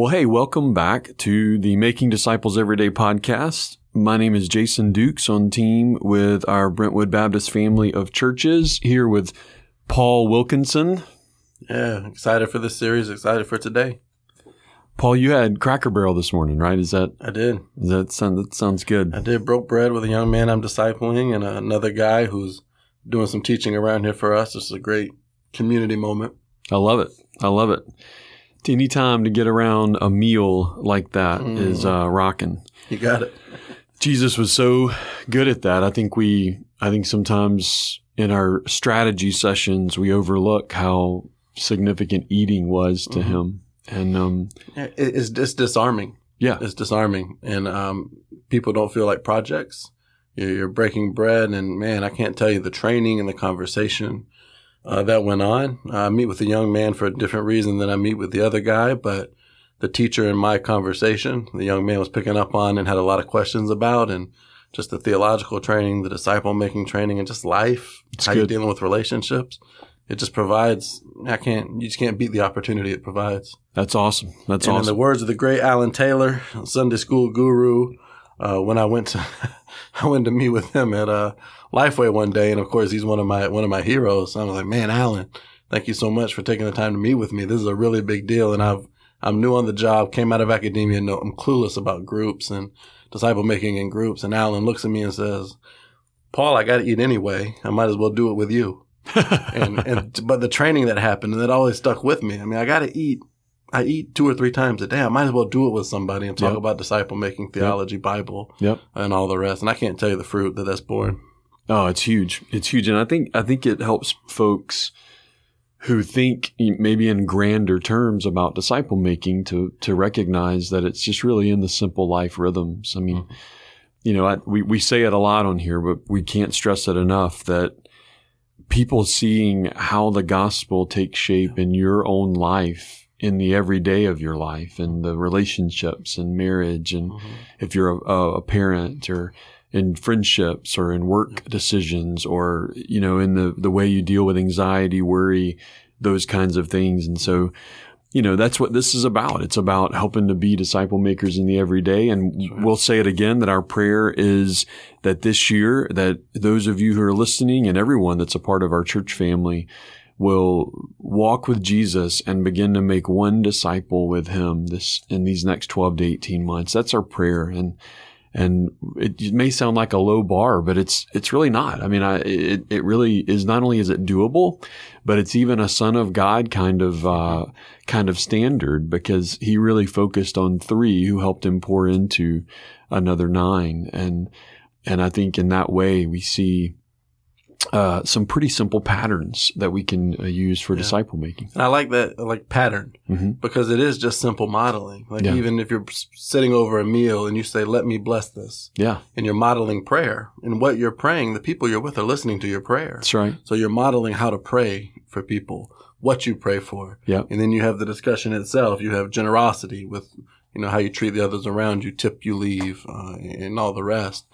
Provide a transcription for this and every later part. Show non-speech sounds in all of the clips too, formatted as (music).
Well, hey, welcome back to the Making Disciples Everyday podcast. My name is Jason Dukes on team with our Brentwood Baptist family of churches here with Paul Wilkinson. Yeah, excited for this series, excited for today. Paul, you had Cracker Barrel this morning, right? Is that I did. is that sound, that sounds good? I did broke bread with a young man I'm discipling and another guy who's doing some teaching around here for us. This is a great community moment. I love it. I love it. Any time to get around a meal like that is uh, rocking. You got it. Jesus was so good at that. I think we, I think sometimes in our strategy sessions, we overlook how significant eating was to him. And, um, it- It's it's disarming. yeah, It's disarming, and um, people don't feel like projects. You're breaking bread, and man, I can't tell you the training and the conversation uh, that went on. I meet with a young man for a different reason than I meet with the other guy, but the teacher in my conversation, the young man was picking up on and had a lot of questions about, and just the theological training, the disciple making training, and just life, It's how you're dealing with relationships. It just provides. I can't. You just can't beat the opportunity it provides. that's awesome. That's And in the words of the great Alan Taylor, Sunday school guru, uh, when I went to (laughs) I went to meet with him at uh, Lifeway one day, and of course he's one of my one of my heroes. I was like, man, Alan, thank you so much for taking the time to meet with me. This is a really big deal, and I've I'm new on the job, came out of academia, and I'm clueless about groups and disciple making in groups. And Alan looks at me and says, Paul, I got to eat anyway. I might as well do it with you (laughs) and and but the training that happened and that always stuck with me. I mean, I got to eat. I eat two or three times a day. I might as well do it with somebody and talk Yep. about disciple making, theology, Bible, Yep. and all the rest. And I can't tell you the fruit that that's born. Oh, it's huge. It's huge. And I think, I think it helps folks who think maybe in grander terms about disciple making to, to recognize that it's just really in the simple life rhythms. I mean, you know, I, we, we say it a lot on here, but we can't stress it enough that people seeing how the gospel takes shape in your own life in the everyday of your life and the relationships and marriage and mm-hmm. if you're a, a parent or in friendships or in work decisions or you know in the the way you deal with anxiety worry those kinds of things. And so you know that's what this is about. It's about helping to be disciple makers in the everyday. And we'll say it again that our prayer is that this year that those of you who are listening and everyone that's a part of our church family will walk with Jesus and begin to make one disciple with him this in these next 12 to 18 months that's our prayer and and it may sound like a low bar, but it's it's really not. I mean, I, it it really is. Not only is it doable, but it's even a son of God kind of uh, kind of standard because he really focused on three who helped him pour into another nine, and and I think in that way we see uh, some pretty simple patterns that we can uh, use for Yeah. disciple making. And I like that, I like pattern, hmm because it is just simple modeling. Like Yeah. even if you're sitting over a meal and you say, "Let me bless this," Yeah, and you're modeling prayer, and what you're praying, the people you're with are listening to your prayer. that's right. So you're modeling how to pray for people, what you pray for. Yeah. And then you have the discussion itself. You have generosity with, you know, how you treat the others around you, tip you leave, uh, and all the rest.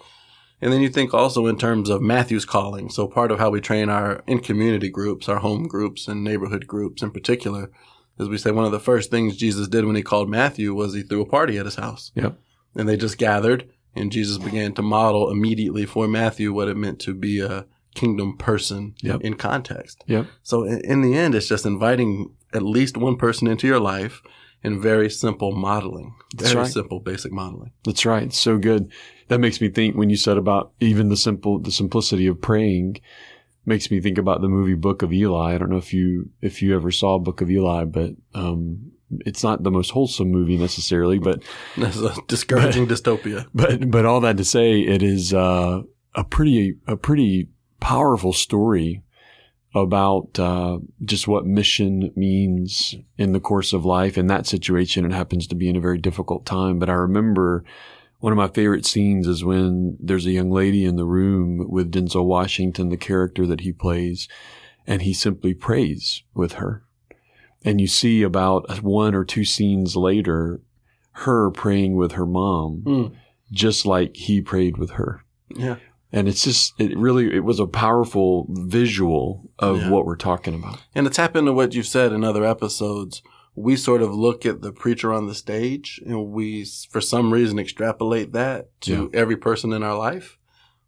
And then you think also in terms of Matthew's calling. So part of how we train our in community groups, our home groups and neighborhood groups in particular, is we say one of the first things Jesus did when he called Matthew was he threw a party at his house. Yep. And they just gathered and Jesus began to model immediately for Matthew what it meant to be a kingdom person Yep. in context. Yep. So in the end, it's just inviting at least one person into your life in very simple modeling, That's very right. simple, basic modeling. That's right. So good. That makes me think when you said about even the simple, the simplicity of praying makes me think about the movie Book of Eli. I don't know if you, if you ever saw Book of Eli, but, um, it's not the most wholesome movie necessarily, but, (laughs) That's a discouraging dystopia. but, but all that to say, it is, uh, a pretty, a pretty powerful story about uh, just what mission means in the course of life. In that situation, it happens to be in a very difficult time. But I remember one of my favorite scenes is when there's a young lady in the room with Denzel Washington, the character that he plays, and he simply prays with her. And you see about one or two scenes later, her praying with her mom, Mm. just like he prayed with her. Yeah. And it's just, it really, it was a powerful visual of Yeah. what we're talking about. And to tap into what you've said in other episodes, we sort of look at the preacher on the stage and we, for some reason, extrapolate that to Yeah. every person in our life.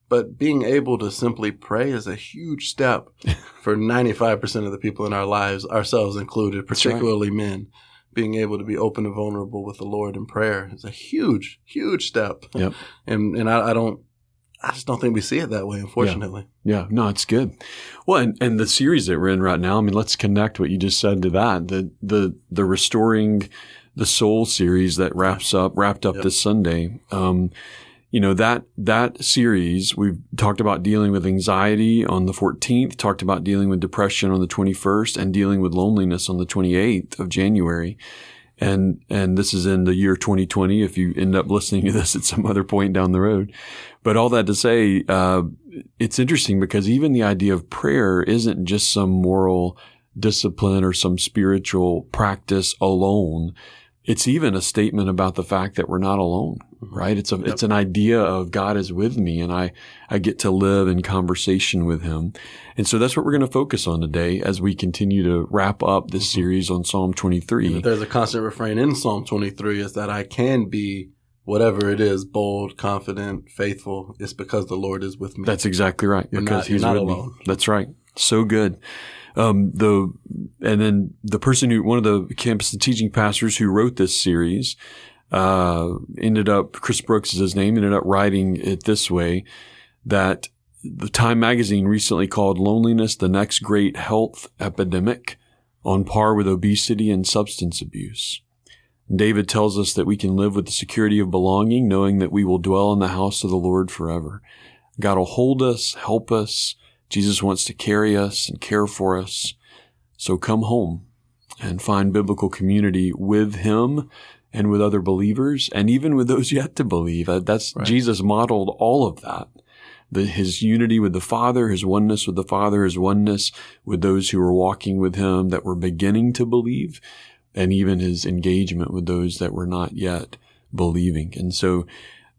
But being able to simply pray is a huge step (laughs) for 95% of the people in our lives, ourselves included, That's right. particularly men. Being able to be open and vulnerable with the Lord in prayer is a huge, huge step. Yep. And and I, I don't, I just don't think we see it that way, unfortunately. Yeah, no, it's good. Well, and, and the series that we're in right now, I mean, let's connect what you just said to that. The the the restoring the soul series that wraps up wrapped up Yep. this Sunday. Um, you know that that series we've talked about dealing with anxiety on the 14th, talked about dealing with depression on the 21st, and dealing with loneliness on the 28th of January. And and this is in the year 2020. If you end up listening to this at some other point down the road, but all that to say, uh, it's interesting because even the idea of prayer isn't just some moral discipline or some spiritual practice alone. It's even a statement about the fact that we're not alone, right? It's a, it's an idea of God is with me and I, I get to live in conversation with him. And so that's what we're going to focus on today as we continue to wrap up this series on Psalm 23. There's a constant refrain in Psalm 23 is that I can be whatever it is, bold, confident, faithful. It's because the Lord is with me. That's exactly right. You're because not- he's not with alone. me. That's right. So good. Um, the and then the person who one of the campus teaching pastors who wrote this series uh, ended up Chris Brooks is his name ended up writing it this way that the Time magazine recently called loneliness the next great health epidemic on par with obesity and substance abuse. David tells us that we can live with the security of belonging, knowing that we will dwell in the house of the Lord forever. God will hold us, help us. Jesus wants to carry us and care for us. So come home and find biblical community with Him and with other believers and even with those (laughs) yet to believe. Uh, That's Right. Jesus modeled all of that. The, his unity with the Father, his oneness with the Father, his oneness with those who were walking with him that were beginning to believe, and even his engagement with those that were not yet believing. And so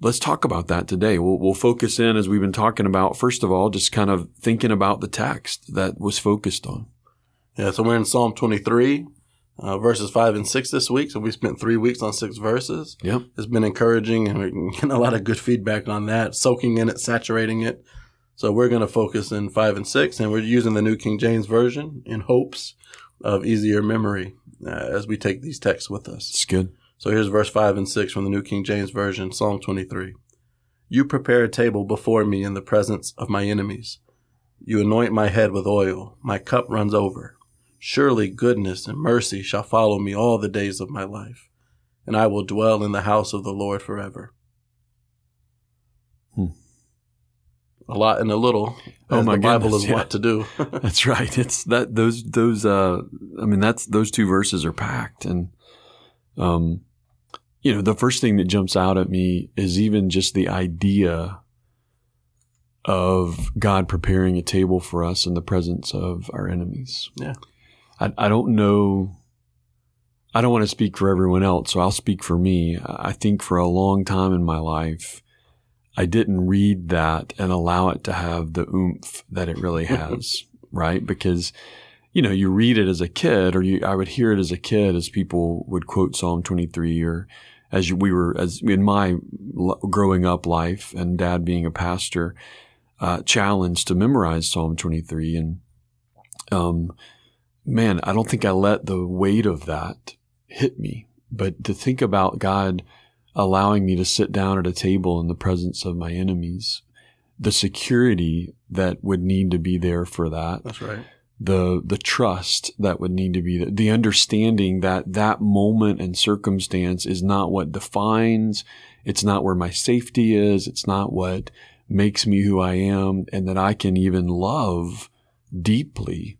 let's talk about that today. We'll, we'll focus in as we've been talking about, first of all, just kind of thinking about the text that was focused on. Yeah, so we're in Psalm 23, uh, verses 5 and 6 this week. So we spent three weeks on six verses. Yep. It's been encouraging and we're (laughs) getting a lot of good feedback on that, soaking in it, saturating it. So we're going to focus in 5 and 6, and we're using the New King James Version in hopes of easier memory uh, as we take these texts with us. It's good. So here's verse 5 and 6 from the New King James Version, Psalm 23. You prepare a table before me in the presence of my enemies. You anoint my head with oil. My cup runs over. Surely goodness and mercy shall follow me all the days of my life, and I will dwell in the house of the Lord forever. Hmm. A lot and a little, Oh my the Bible goodness, is yeah. wont to do. (laughs) (laughs) That's right. It's that those those uh I mean that's those two verses are packed and um you know the first thing that jumps out at me is even just the idea of God preparing a table for us in the presence of our enemies. Yeah. I I don't know I don't want to speak for everyone else, so I'll speak for me. I think for a long time in my life I didn't read that and allow it to have the oomph that it really (laughs) has, right? Because, you know, you read it as a kid, or you, I would hear it as a kid as people would quote Psalm 23, or as we were, as in my growing up life and dad being a pastor, uh, challenged to memorize Psalm 23. And, um, man, I don't think I let the weight of that hit me, but to think about God allowing me to sit down at a table in the presence of my enemies, the security that would need to be there for that, That's right. the the trust that would need to be there, the understanding that that moment and circumstance is not what defines, it's not where my safety is, it's not what makes me who I am, and that I can even love deeply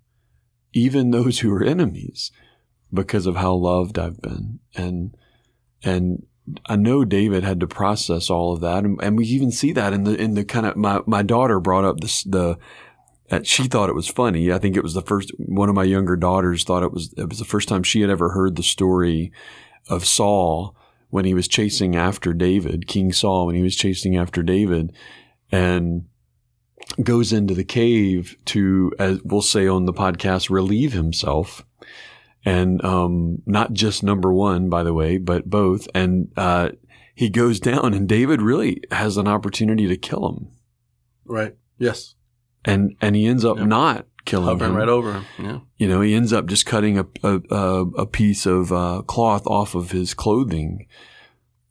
even those who are enemies because of how loved I've been. And and I know David had to process all of that, and, and we even see that in the in the kind of my my daughter brought up this the uh, she thought it was funny. I think it was the first one of my younger daughters thought it was it was the first time she had ever heard the story of Saul when he was chasing after David, King Saul when he was chasing after David, and goes into the cave to, as we'll say on the podcast, relieve himself. and um, not just number one, by the way, but both. And uh, he goes down, and David really has an opportunity to kill him, Right. Yes. and and he ends up Yeah. not killing Hovering him. right over him. Yeah. You know, he ends up just cutting a a, a, a piece of uh, cloth off of his clothing,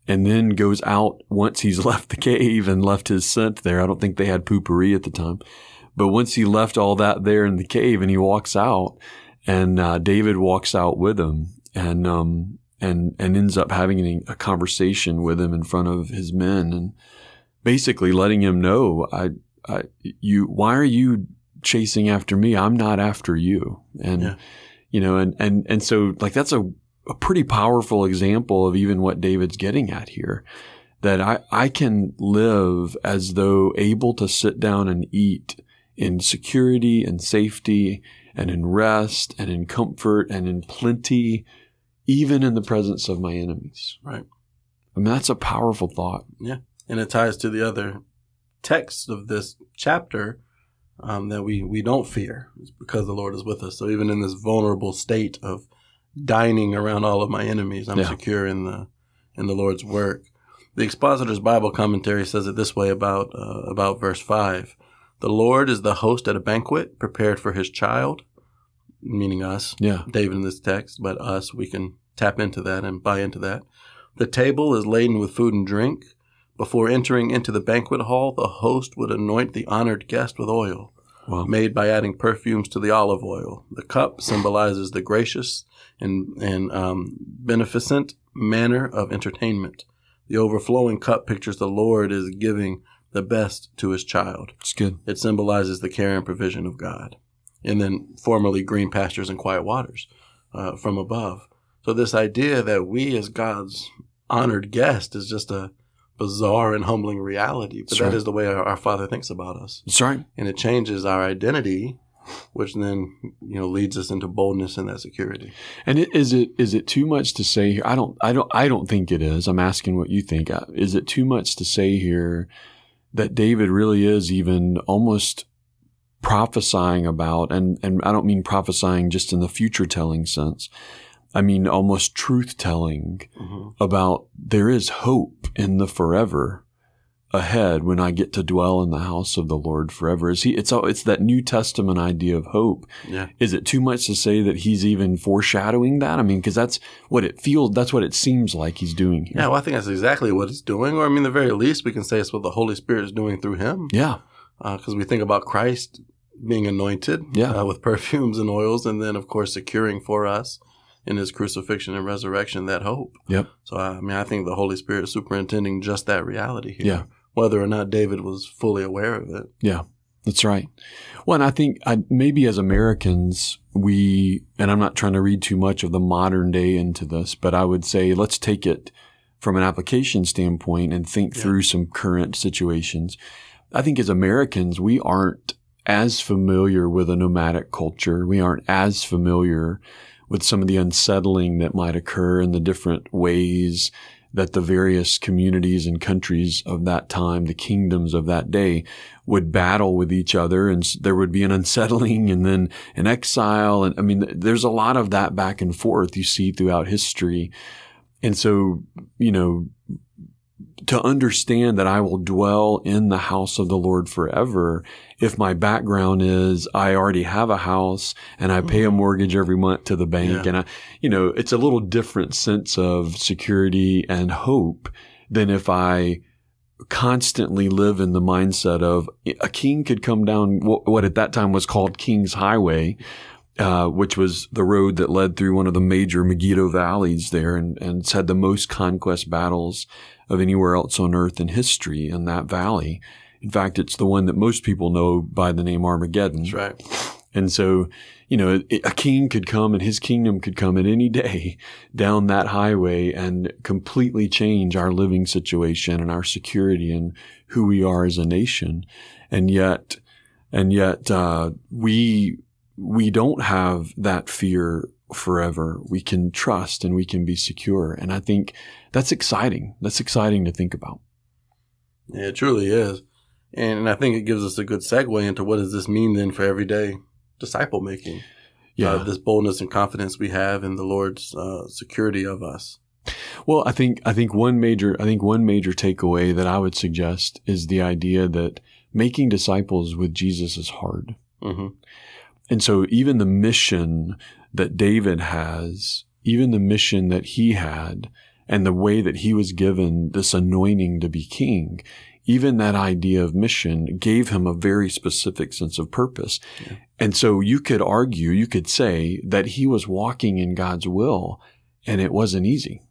and then goes out once he's (laughs) left the cave and left his scent there. I don't think they had poopery at the time, but once he left all that there in the cave, and he walks out, and uh, David walks out with him, and um and and ends up having a, conversation with him in front of his men, and basically letting him know, I, I you, why are you chasing after me? I'm not after you, and Yeah. you know, and and and so like that's a a pretty powerful example of even what David's getting at here. That I, I can live as though able to sit down and eat in security and safety and in rest and in comfort and in plenty, even in the presence of my enemies. Right. I mean, that's a powerful thought. Yeah. And it ties to the other text of this chapter um, that we we don't fear it's because the Lord is with us. So even in this vulnerable state of dining around all of my enemies, I'm Yeah. secure in the in the Lord's work. The Expositor's Bible commentary says it this way about uh, about verse five: "The Lord is the host at a banquet prepared for His child," meaning us. Yeah. David in this text, but us, we can tap into that and buy into that. The table is laden with food and drink. Before entering into the banquet hall, the host would anoint the honored guest with oil, Wow. made by adding perfumes to the olive oil. The cup symbolizes the gracious and, and um, beneficent manner of entertainment. The overflowing cup pictures the Lord as giving the best to his child. It's good. It symbolizes the care and provision of God. And then formerly green pastures and quiet waters uh, from above. So this idea that we as God's honored guest is just a bizarre and humbling reality. But That's that right. is the way our, our Father thinks about us. That's right. And it changes our identity, which then, you know, leads us into boldness and that security. And it, is it is it too much to say here? I don't I don't I don't think it is. I'm asking what you think. Uh, Is it too much to say here that David really is even almost prophesying about and and I don't mean prophesying just in the future telling sense. I mean almost truth telling Mm-hmm. about there is hope in the forever ahead when I get to dwell in the house of the Lord forever. Is he it's all it's that New Testament idea of hope Yeah. is it too much to say that he's even foreshadowing that? I mean, because that's what it feels, that's what it seems like he's doing here. Yeah, well, I think that's exactly what he's doing. Or, I mean, the very least, we can say it's what the Holy Spirit is doing through him. Yeah. because we think about Christ being anointed Yeah. uh, with perfumes and oils, and then, of course, securing for us in his crucifixion and resurrection that hope. Yep. So, I mean, I think the Holy Spirit is superintending just that reality here. Yeah. Whether or not David was fully aware of it. Yeah. That's right. Well, and I think I, maybe as Americans, we, and I'm not trying to read too much of the modern day into this, but I would say let's take it from an application standpoint and think Yeah. through some current situations. I think as Americans, we aren't as familiar with a nomadic culture. We aren't as familiar with some of the unsettling that might occur in the different ways that the various communities and countries of that time, the kingdoms of that day, would battle with each other and there would be an (laughs) unsettling and then an exile. And I mean, there's a lot of that back and forth you see throughout history. And so, you know, to understand that I will dwell in the house of the Lord forever, if my background is I already have a house and I pay a mortgage every month to the bank Yeah. and I, you know, it's a little different sense of security and hope than if I constantly live in the mindset of a king could come down what at that time was called King's Highway, uh, which was the road that led through one of the major Megiddo valleys there and, and had the most conquest battles of anywhere else on earth in history in that valley. In fact, it's the one that most people know by the name Armageddon. That's right. And so, you know, a king could come and his kingdom could come at any day down that highway and completely change our living situation and our security and who we are as a nation. And yet, and yet, uh, we, we don't have that fear forever. We can trust and we can be secure. And I think that's exciting. That's exciting to think about. Yeah, it truly is. And I think it gives us a good segue into what does this mean then for everyday disciple making. Yeah. uh, this boldness and confidence we have in the Lord's uh, security of us. Well, I think I think one major I think one major takeaway that I would suggest is the idea that making disciples with Jesus is hard. hmm And so even the mission that David has, even the mission that he had, and the way that he was given this anointing to be king, even that idea of mission gave him a very specific sense of purpose. Yeah. And so you could argue, you could say that he was walking in God's will and it wasn't easy.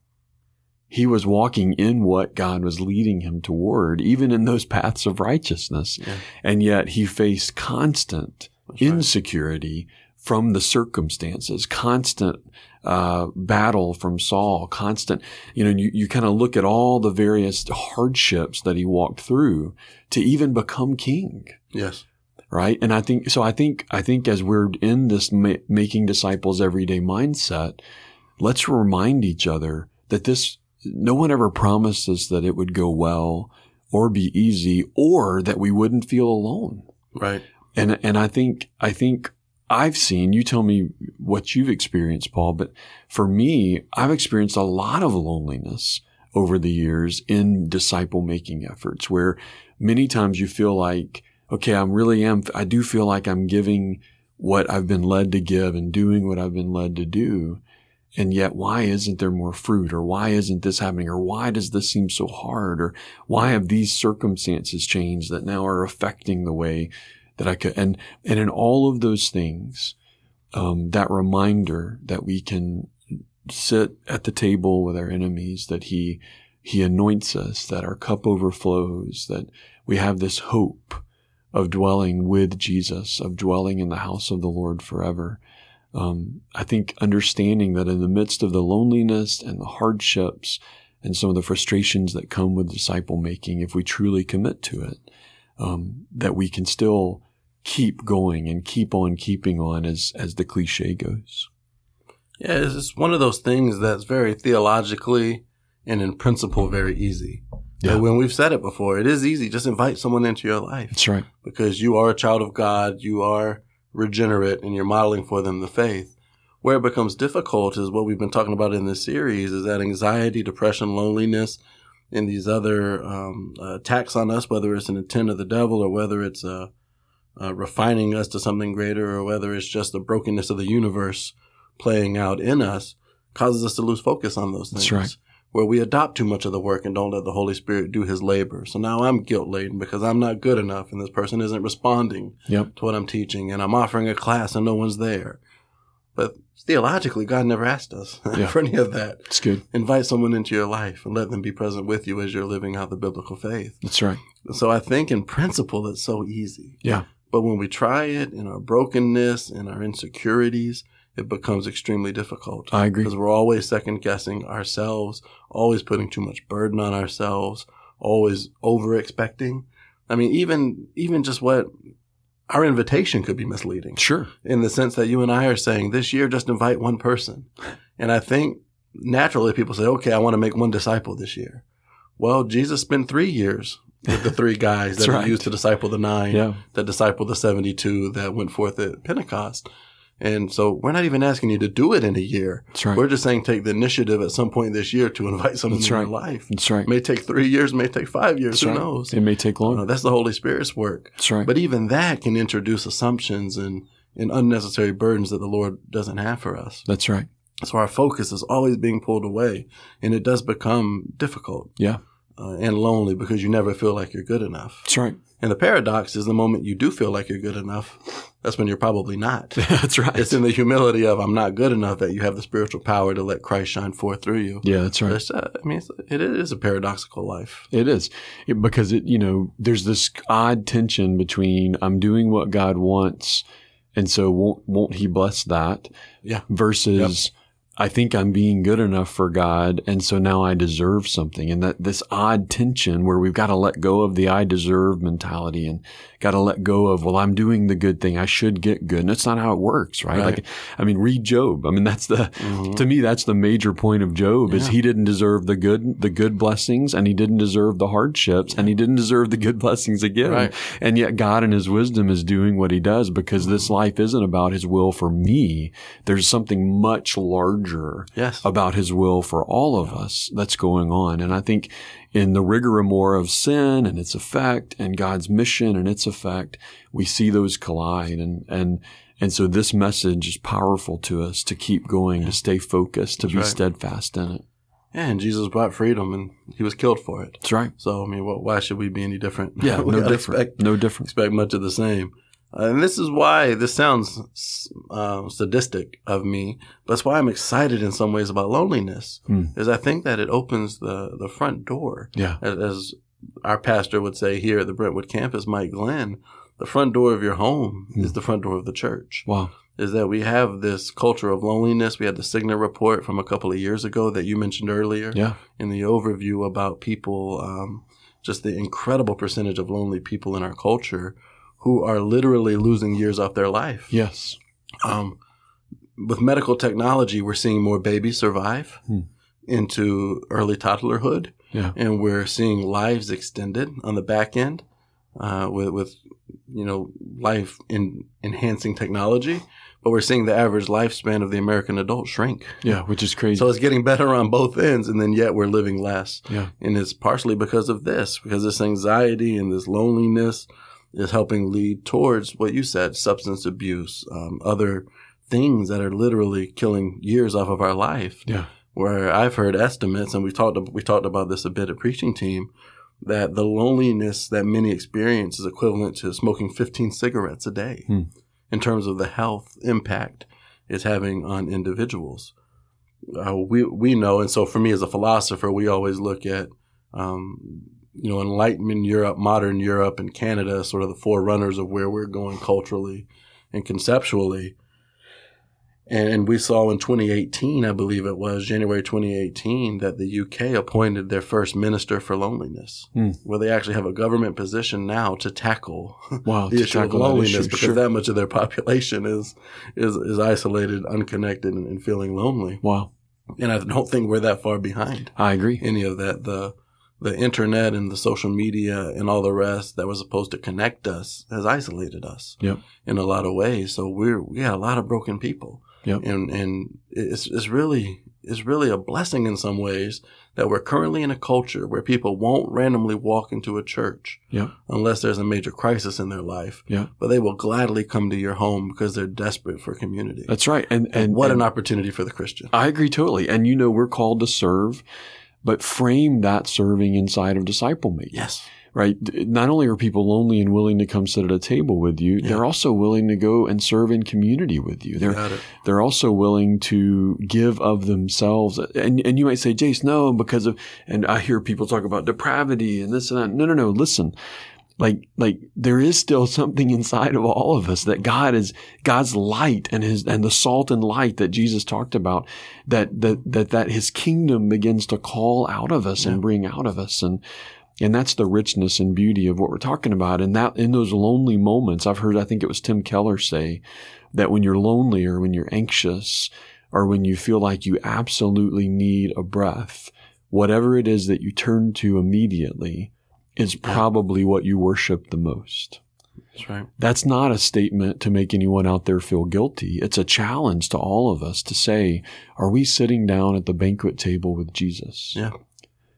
He was walking in what God was leading him toward, even in those paths of righteousness. Yeah. And yet he faced constant That's right. From the circumstances, constant uh, battle from Saul, constant, you know, you, you kind of look at all the various hardships that he walked through to even become king. Yes. Right. And I think, so I think, I think as we're in this ma- making disciples everyday mindset, let's remind each other that this, no one ever promised us that it would go well or be easy or that we wouldn't feel alone. Right. And and I think I think I've seen you tell me what you've experienced, Paul, but for me, I've experienced a lot of loneliness over the years in disciple making efforts where many times you feel like, okay, I'm really am I do feel like I'm giving what I've been led to give and doing what I've been led to do. And yet, why isn't there more fruit? Or why isn't this happening? Or why does this seem so hard? Or why have these circumstances changed that now are affecting the way that I could, and, and in all of those things, um, that reminder that we can sit at the table with our enemies, that he, he anoints us, that our cup overflows, that we have this hope of dwelling with Jesus, of dwelling in the house of the Lord forever. Um, I think understanding that in the midst of the loneliness and the hardships and some of the frustrations that come with disciple making, if we truly commit to it, um, that we can still keep going and keep on keeping on as as the cliche goes. Yeah, it's just one of those things that's very theologically and in principle very easy. Yeah. And when we've said it before, it is easy. Just invite someone into your life That's right. because you are a child of God, you are regenerate, and you're modeling for them the faith. Where it becomes difficult is what we've been talking about in this series is that anxiety, depression, loneliness, and these other um, attacks on us, whether it's an intent of the devil or whether it's uh, uh, refining us to something greater or whether it's just the brokenness of the universe playing out in us, causes us to lose focus on those things. That's right. Where we adopt too much of the work and don't let the Holy Spirit do his labor. So now I'm guilt laden because I'm not good enough and this person isn't responding Yep. to what I'm teaching and I'm offering a class and no one's there. But theologically, God never asked us (laughs) Yeah. for any of that. It's good. Invite someone into your life and let them be present with you as you're living out the biblical faith. That's right. So I think in principle, it's so easy. Yeah. But when we try it in our brokenness and our insecurities, it becomes extremely difficult I agree. because we're always second guessing ourselves, always putting too much burden on ourselves, always over expecting. I mean, even even just what our invitation could be misleading Sure. in the sense that you and I are saying this year just invite one person. And I think naturally people say, okay, I want to make one disciple this year. Well, Jesus spent three years with the three guys that right. used to disciple the nine, Yeah. that disciple the 72 that went forth at Pentecost. And so we're not even asking you to do it in a year. That's right. We're just saying take the initiative at some point this year to invite someone That's into right. your life. That's right. It may take three years, may take five years, That's who right. knows? It may take Uh, longer. that's the Holy Spirit's work. That's right. But even that can introduce assumptions and, and unnecessary burdens that the Lord doesn't have for us. That's right. So our focus is always being pulled away, and it does become difficult Yeah. Uh, and lonely because you never feel like you're good enough. That's right. And the paradox is the moment you do feel like you're good enough, that's when you're probably not. (laughs) That's right. It's in the humility of I'm not good enough that you have the spiritual power to let Christ shine forth through you. yeah, that's right. Uh, I mean, it's, it is a paradoxical life. It is It- because it, you know, there's this odd tension between I'm doing what God wants, and so won't won't He bless that? Yeah. Versus I think I'm being good enough for God, and so now I deserve something. And that this odd tension where we've got to let go of the I deserve mentality and got to let go of, well, I'm doing the good thing. I should get good. And that's not how it works, right? Right. Like, I mean, read Job. I mean, that's the, Mhm. to me, that's the major point of Job is Yeah. he didn't deserve the good, the good blessings and he didn't deserve the hardships and he didn't deserve the good blessings again. Right. And yet God in his wisdom is doing what he does because this life isn't about his will for me. There's something much larger Yes. about his will for all of us that's going on. And I think in the rigmarole of sin and its effect and God's mission and its effect, we see those collide. And, and, and so this message is powerful to us to keep going, to stay focused, to That's be right. steadfast in it. Yeah, and Jesus brought freedom, and he was killed for it. That's right. So, I mean, wh- why should we be any different? Yeah, (laughs) no different. Expect, No different. expect much of the same. Uh, and this is why this sounds uh, sadistic of me, but that's why I'm excited in some ways about loneliness. Hmm. Is I think that it opens the the front door, Yeah. as, as our pastor would say here at the Brentwood campus, Mike Glenn. The front door of your home Hmm. is the front door of the church. Wow. Is that we have this culture of loneliness. We had the Cigna report from a couple of years ago that you mentioned earlier Yeah. in the overview about people, um, just the incredible percentage of lonely people in our culture who are literally losing years off their life. Yes. Um, with medical technology, we're seeing more babies survive Hmm. into early toddlerhood, Yeah. and we're seeing lives extended on the back end uh, with, with you know life in enhancing technology. But we're seeing the average lifespan of the American adult shrink. Yeah. Which is crazy. So it's getting better on both ends, and then yet we're living less. yeah. And it's partially because of this, because this anxiety and this loneliness is helping lead towards what you said substance abuse, um, other things that are literally killing years off of our life. Yeah. Where I've heard estimates, and we talked we talked about this a bit at preaching team, that the loneliness that many experience is equivalent to smoking 15 cigarettes a day Hmm. in terms of the health impact it's having on individuals. Uh, we we know, and so for me as a philosopher, we always look at um, you know Enlightenment Europe, modern Europe, and Canada, sort of the forerunners of where we're going culturally and conceptually. And, and we saw in 2018, I believe it was January 2018, that the UK appointed their first minister for loneliness, Hmm. where they actually have a government position now to tackle Wow. (laughs) the to issue of tackle that loneliness issue, because sure. that much of their (laughs) population is is is isolated, unconnected, and, and feeling lonely. Wow. And I don't think we're that far behind I agree. any of that. The the internet and the social media and all the rest that was supposed to connect us has isolated us Yep. in a lot of ways. So we're we got a lot of broken people. Yep. And and it's it's really it's really a blessing in some ways that we're currently in a culture where people won't randomly walk into a church Yep. unless there's a major crisis in their life. Yeah. But they will gladly come to your home because they're desperate for community. That's right. And and what and an opportunity for the Christian. I agree totally. And you know, we're called to serve, but frame that serving inside of disciple making. Yes. Right. Not only are people lonely and willing to come sit at a table with you, Yeah. they're also willing to go and serve in community with you. They're Got it. they're also willing to give of themselves. And and you might say, Jace, no, because of and I hear people talk about depravity and this and that. No, no, no. Listen. Like, like there is still something inside of all of us that God is God's light and his and the salt and light that Jesus talked about that that that that his kingdom begins to call out of us Yeah. and bring out of us and and that's the richness and beauty of what we're talking about. And that in those lonely moments, I've heard, I think it was Tim Keller say that when you're lonely or when you're anxious or when you feel like you absolutely need a breath, whatever it is that you turn to immediately is probably what you worship the most. That's right. That's not a statement to make anyone out there feel guilty. It's a challenge to all of us to say, are we sitting down at the banquet table with Jesus? Yeah.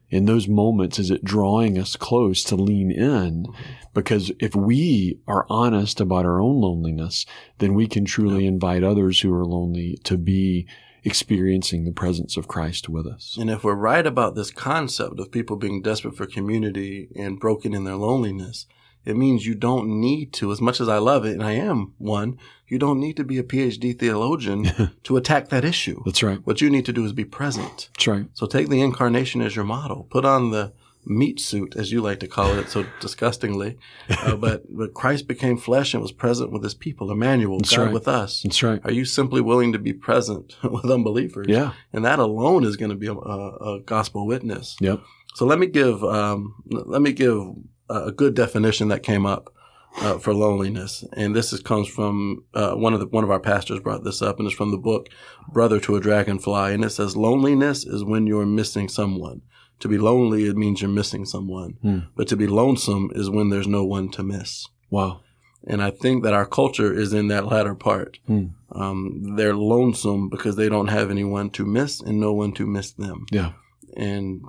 In those moments, is it drawing us close to lean in? Mm-hmm. Because if we are honest about our own loneliness, then we can truly invite others who are lonely to be experiencing the presence of Christ with us. And if we're right about this concept of people being desperate for community and broken in their loneliness, it means you don't need to, as much as I love it, and I am one, you don't need to be a PhD theologian (laughs) to attack that issue. That's right. What you need to do is be present. That's right. So take the incarnation as your model. Put on the meat suit, as you like to call it so disgustingly. Uh, (laughs) but, but Christ became flesh and was present with his people, Emmanuel, That's God right. with us. That's right. Are you simply willing to be present (laughs) with unbelievers? Yeah. And that alone is going to be a, a, gospel witness. Yep. So let me give um, let me give a good definition that came up uh, for loneliness, and this is, comes from uh, one of the one of our pastors brought this up, and it's from the book "Brother to a Dragonfly," and it says loneliness is when you're missing someone. To be lonely, it means you're missing someone, Hmm. but to be lonesome is when there's no one to miss. Wow. And I think that our culture is in that latter part. Hmm. Um, they're lonesome because they don't have anyone to miss and no one to miss them Yeah. and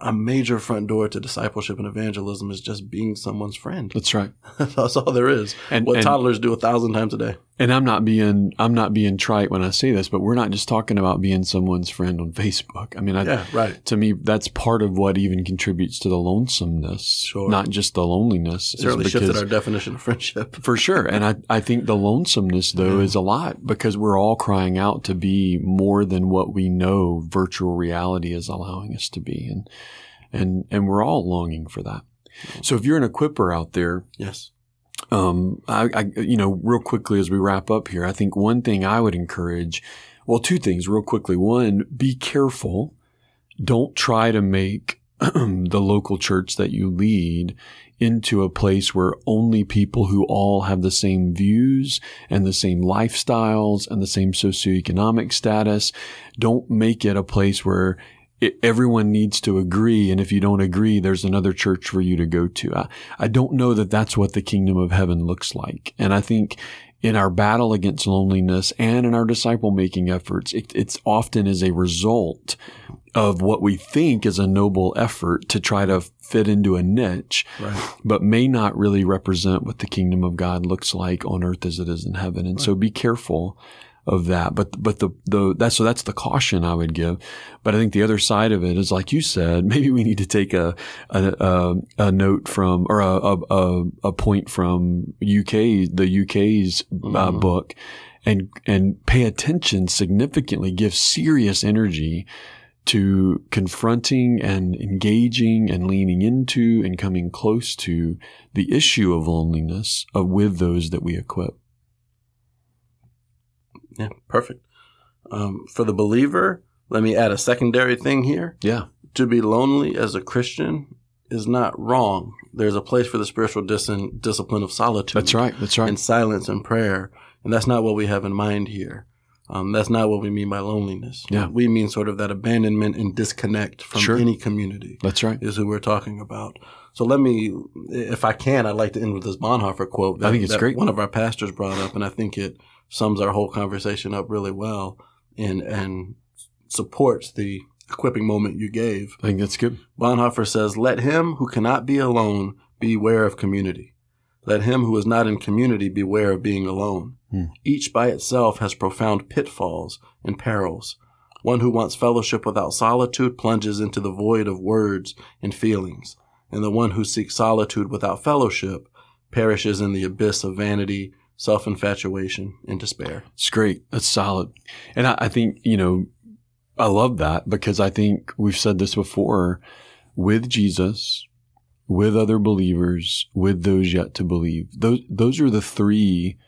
a major front door to discipleship and evangelism is just being someone's friend. That's right. (laughs) That's all there is. And- what and- toddlers do a thousand times a day. And I'm not being I'm not being trite when I say this, but we're not just talking about being someone's friend on Facebook. I mean, I, Yeah, right. to me, that's part of what even contributes to the lonesomeness, Sure. not just the loneliness. Certainly shifted because- our definition of friendship. (laughs) for sure. And I, I think the lonesomeness though Yeah. is a lot because we're all crying out to be more than what we know virtual reality is allowing us to be. And, and, and we're all longing for that. So if you're an equiper out there, Yes. Um, I, I, you know, real quickly as we wrap up here, I think one thing I would encourage, well, two things real quickly. One, be careful. Don't try to make (clears throat) the local church that you lead into a place where only people who all have the same views and the same lifestyles and the same socioeconomic status. Don't make it a place where it, everyone needs to agree. And if you don't agree, there's another church for you to go to. I, I don't know that that's what the kingdom of heaven looks like. And I think in our battle against loneliness and in our disciple making efforts, it, it's often as a result of what we think is a noble effort to try to fit into a niche, Right. but may not really represent what the kingdom of God looks like on earth as it is in heaven. And so be careful of that. But, but the, the, that's, so that's the caution I would give. But I think the other side of it is, like you said, (laughs) maybe we need to take a, a, a, a note from, or a, a, a, point from UK, the UK's uh, Mhm. book and, and pay attention significantly, give serious energy to confronting and engaging and leaning into and coming close to the issue of loneliness uh, with those that we equip. Yeah. Perfect. Um, for the believer, let me add a secondary thing here. Yeah. To be lonely as a Christian is not wrong. There's a place for the spiritual dis- discipline of solitude. That's right. That's right. and silence and prayer. And that's not what we have in mind here. Um, that's not what we mean by loneliness. Yeah. We mean sort of that abandonment and disconnect from Sure. any community That's right. is who we're talking about. So let me, if I can, I'd like to end with this Bonhoeffer quote. That, I think it's great. One of our pastors brought up, and I think it sums our whole conversation up really well and, and supports the equipping moment you gave. I think that's good. Bonhoeffer says, Let him who cannot be alone beware of community. Let him who is not in community beware of being alone. Hmm. Each by itself has profound pitfalls and perils. One who wants fellowship without solitude plunges into the void of words and feelings, and the one who seeks solitude without fellowship perishes in the abyss of vanity, self infatuation, and despair. It's great. That's solid. And I, I think, you know, I love that because I think we've said this before with Jesus, with other believers, with those yet to believe. Those, those are the three,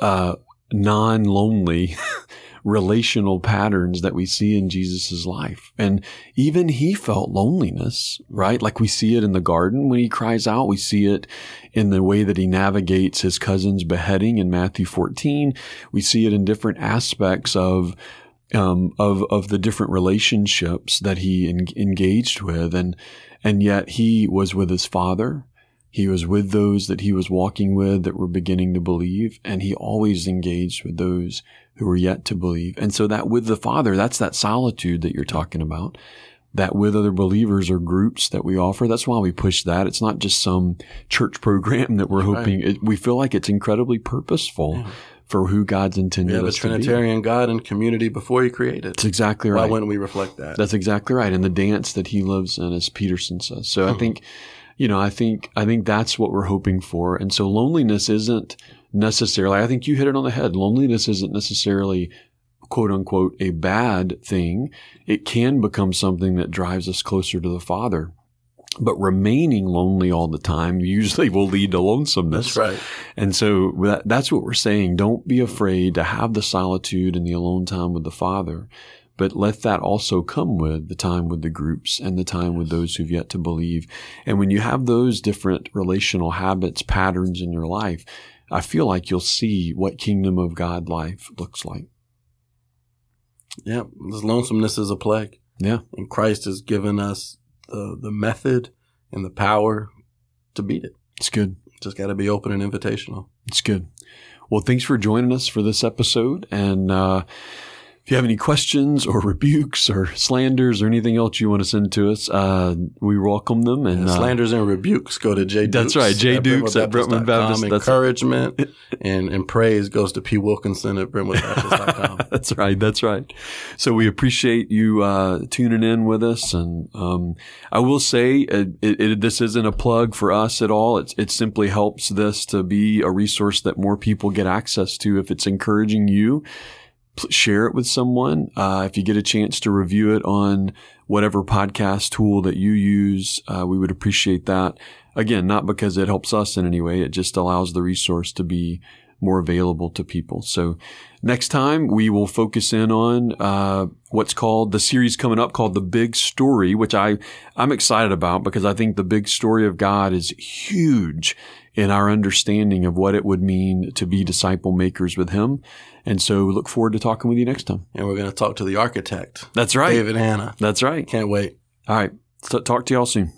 uh, non-lonely (laughs) relational patterns that we see in Jesus' life. And even he felt loneliness, right? Like we see it in the garden when he cries out. We see it in the way that he navigates his cousin's beheading in Matthew 14. We see it in different aspects of um, of of the different relationships that he en- engaged with, and and yet he was with his father. He was with those that he was walking with that were beginning to believe, and he always engaged with those who were yet to believe. And so that with the father, that's that solitude that you're talking about. That with other believers or groups that we offer. That's why we push that. It's not just some church program that we're Right. hoping. It, we feel like it's incredibly purposeful Yeah. for who God's intended have a us to be. Trinitarian God and community before he created. That's exactly right. Why right. wouldn't we reflect that? That's exactly right. And the dance that he lives in, as Peterson says. So I Mhm. think, you know, I think, I think that's what we're hoping for. And so loneliness isn't necessarily, I think you hit it on the head. Loneliness isn't necessarily quote unquote a bad thing. It can become something that drives us closer to the Father. But remaining lonely all the time usually will lead to lonesomeness. That's right. And so that, that's what we're saying. Don't be afraid to have the solitude and the alone time with the Father, but let that also come with the time with the groups and the time with those who've yet to believe. And when you have those different relational habits, patterns in your life, I feel like you'll see what kingdom of God life looks like. Yeah, this lonesomeness is a plague. Yeah. And Christ has given us the, the method and the power to beat it. It's good. Just got to be open and invitational. It's good. Well, thanks for joining us for this episode. And uh, if you have any questions or rebukes or slanders or anything else you want to send to us, uh, we welcome them. And uh, slanders and rebukes go to J. That's right, J. Dukes at. Brentwood Baptist. That's- Encouragement and, and praise goes to P. Wilkinson at BrentwoodBaptist.com. (laughs) that's right. That's right. So we appreciate you uh, tuning in with us, and um, I will say it, it, it, this isn't a plug for us at all. It's, it simply helps this to be a resource that more people get access to. If it's encouraging you, share it with someone. Uh, if you get a chance to review it on whatever podcast tool that you use, uh, we would appreciate that. Again, not because it helps us in any way. It just allows the resource to be more available to people. So next time we will focus in on uh, what's called the series coming up called the Big Story, which I I'm excited about because I think the big story of God is huge in our understanding of what it would mean to be disciple makers with Him. And so look forward to talking with you next time. and we're going to talk to the architect, That's right. David Hanna. That's right. Can't wait. All right. Talk to y'all soon.